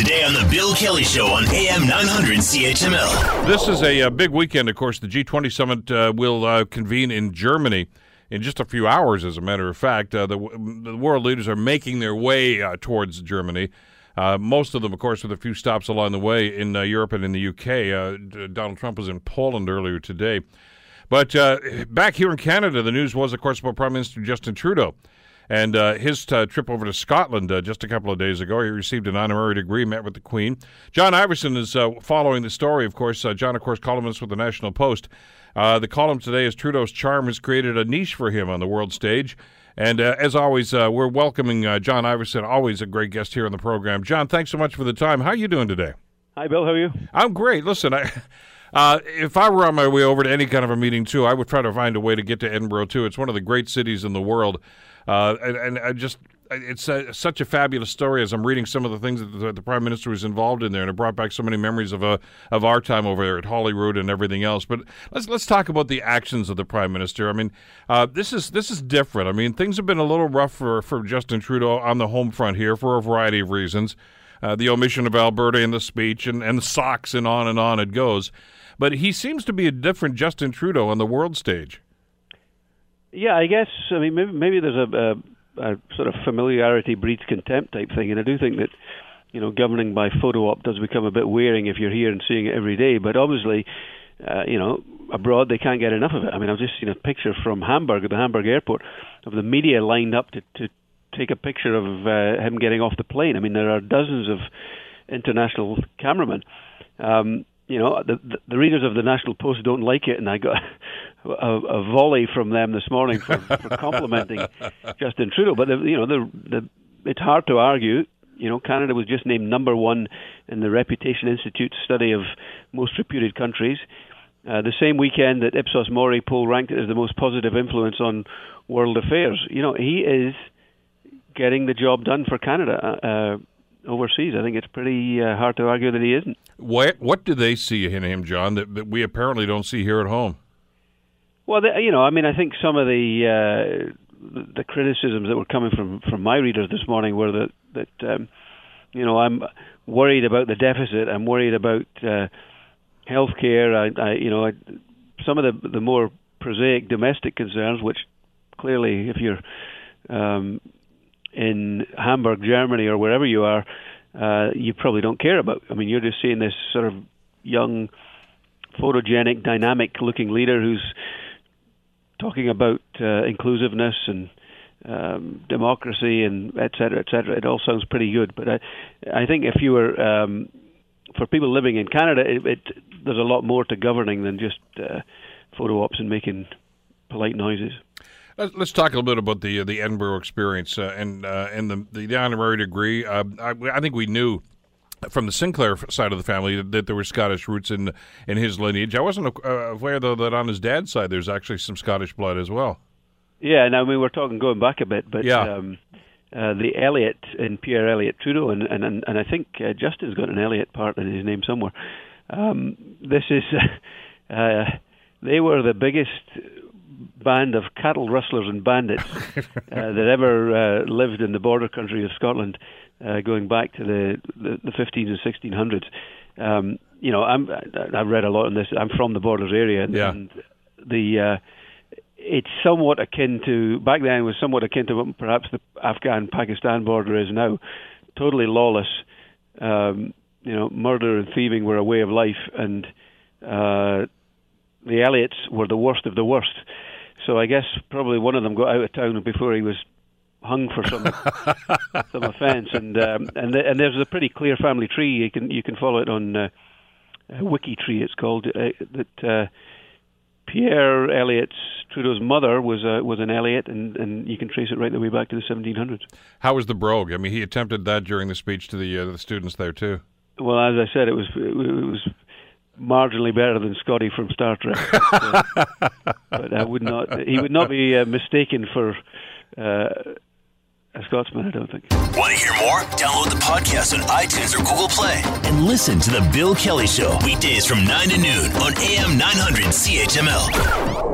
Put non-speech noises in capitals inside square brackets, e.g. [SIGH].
Today on The Bill Kelly Show on AM 900 CHML. This is a, uh, big weekend, of course. The G20 summit uh, will uh, convene in Germany in just a few hours, as a matter of fact. Uh, the, the, world leaders are making their way uh, towards Germany. Uh, most of them, of course, with a few stops along the way in Europe and in the UK. Donald Trump was in Poland earlier today. But back here in Canada, the news was, of course, about Prime Minister Justin Trudeau. And uh, his uh, trip over to Scotland uh, just a couple of days ago, he received an honorary degree, met with the Queen. John Ivison is uh, following the story, of course. Uh, John, of course, columnist with the National Post. Uh, the column today is Trudeau's charm has created a niche for him on the world stage. And as always, we're welcoming John Ivison, always a great guest here on the program. John, thanks so much for the time. How are you doing today? Hi, Bill. How are you? I'm great. Listen, I. Uh, if I were on my way over to any kind of a meeting too, I would try to find a way to get to Edinburgh too. It's one of the great cities in the world. Uh, and, and I just it's a, such a fabulous story as I'm reading some of the things that the, the, prime minister was involved in there, and it brought back so many memories of uh, of our time over there at Holyrood and everything else. But let's let's talk about the actions of the prime minister. I mean, uh, this is this is different. I mean, things have been a little rough for, for Justin Trudeau on the home front here for a variety of reasons. Uh, the omission of Alberta in the speech and, and the socks and on and on it goes. But he seems to be a different Justin Trudeau on the world stage. Yeah, I guess. I mean, maybe, maybe there's a, a, a sort of familiarity breeds contempt type thing, and I do think that you know governing by photo op does become a bit wearing if you're here and seeing it every day. But obviously, uh, you know, abroad they can't get enough of it. I mean, I've just seen a picture from Hamburg at the Hamburg airport of the media lined up to to take a picture of uh, him getting off the plane. I mean, there are dozens of international cameramen. Um, you know, the, the, the readers of the National Post don't like it, and I got [LAUGHS] a, a volley from them this morning for, for [LAUGHS] complimenting Justin Trudeau. But the, you know, the, the it's hard to argue. You know, Canada was just named number one in the Reputation Institute study of most reputed countries. Uh, the same weekend that Ipsos Mori poll ranked it as the most positive influence on world affairs. You know, he is getting the job done for Canada. Uh, overseas. I think it's pretty uh, hard to argue that he isn't. What What do they see in him, John, that, that we apparently don't see here at home? Well, they, you know, I mean, I think some of the uh, the, criticisms that were coming from from my readers this morning were that that um, you know I'm worried about the deficit. I'm worried about uh, healthcare. I, I you know I, some of the the more prosaic domestic concerns, which clearly, if you're um, in Hamburg, Germany, or wherever you are, uh, you probably don't care about. I mean, you're just seeing this sort of young, photogenic, dynamic-looking leader who's talking about uh, inclusiveness and um, democracy and et cetera, et cetera. It all sounds pretty good, but I, I think if you were um, for people living in Canada, it, it, there's a lot more to governing than just uh, photo ops and making polite noises. Let's talk a little bit about the the Edinburgh experience uh, and uh, and the the honorary degree. Uh, I, I, think we knew from the Sinclair side of the family that, there were Scottish roots in in his lineage. I wasn't uh, aware though that on his dad's side there's actually some Scottish blood as well. Yeah, now we were talking going back a bit, but yeah. Um, uh, the Elliot and Pierre Elliott Trudeau, and and and I think uh, Justin's got an Elliot part in his name somewhere. Um, this is. [LAUGHS] they were the biggest band of cattle rustlers and bandits [LAUGHS] uh, that ever uh, lived in the border country of Scotland, uh, going back to the the, the 15s and 1600s. Um, you know, I'm I've read a lot on this. I'm from the borders area, and, yeah. and the uh, it's somewhat akin to back then. It was somewhat akin to what perhaps the Afghan-Pakistan border is now. Totally lawless. Um, you know, murder and thieving were a way of life, and uh, the Elliots were the worst of the worst. So I guess probably one of them got out of town before he was hung for some [LAUGHS] some offence. And um, and the, and there's a pretty clear family tree. You can you can follow it on uh, Wiki Tree. It's called uh, that. Uh, Pierre Elliott's Trudeau's mother was a, was an Elliot, and, and you can trace it right the way back to the 1700s. How was the brogue? I mean, he attempted that during the speech to the uh, the students there too. Well, as I said, it was it was marginally better than Scotty from Star Trek. [LAUGHS] But, uh, but I would not. He would not be uh, mistaken for. Uh, a Scotsman, I don't think. Want to hear more? Download the podcast on iTunes or Google Play and listen to The Bill Kelly Show weekdays from 9 to noon on AM 900 CHML.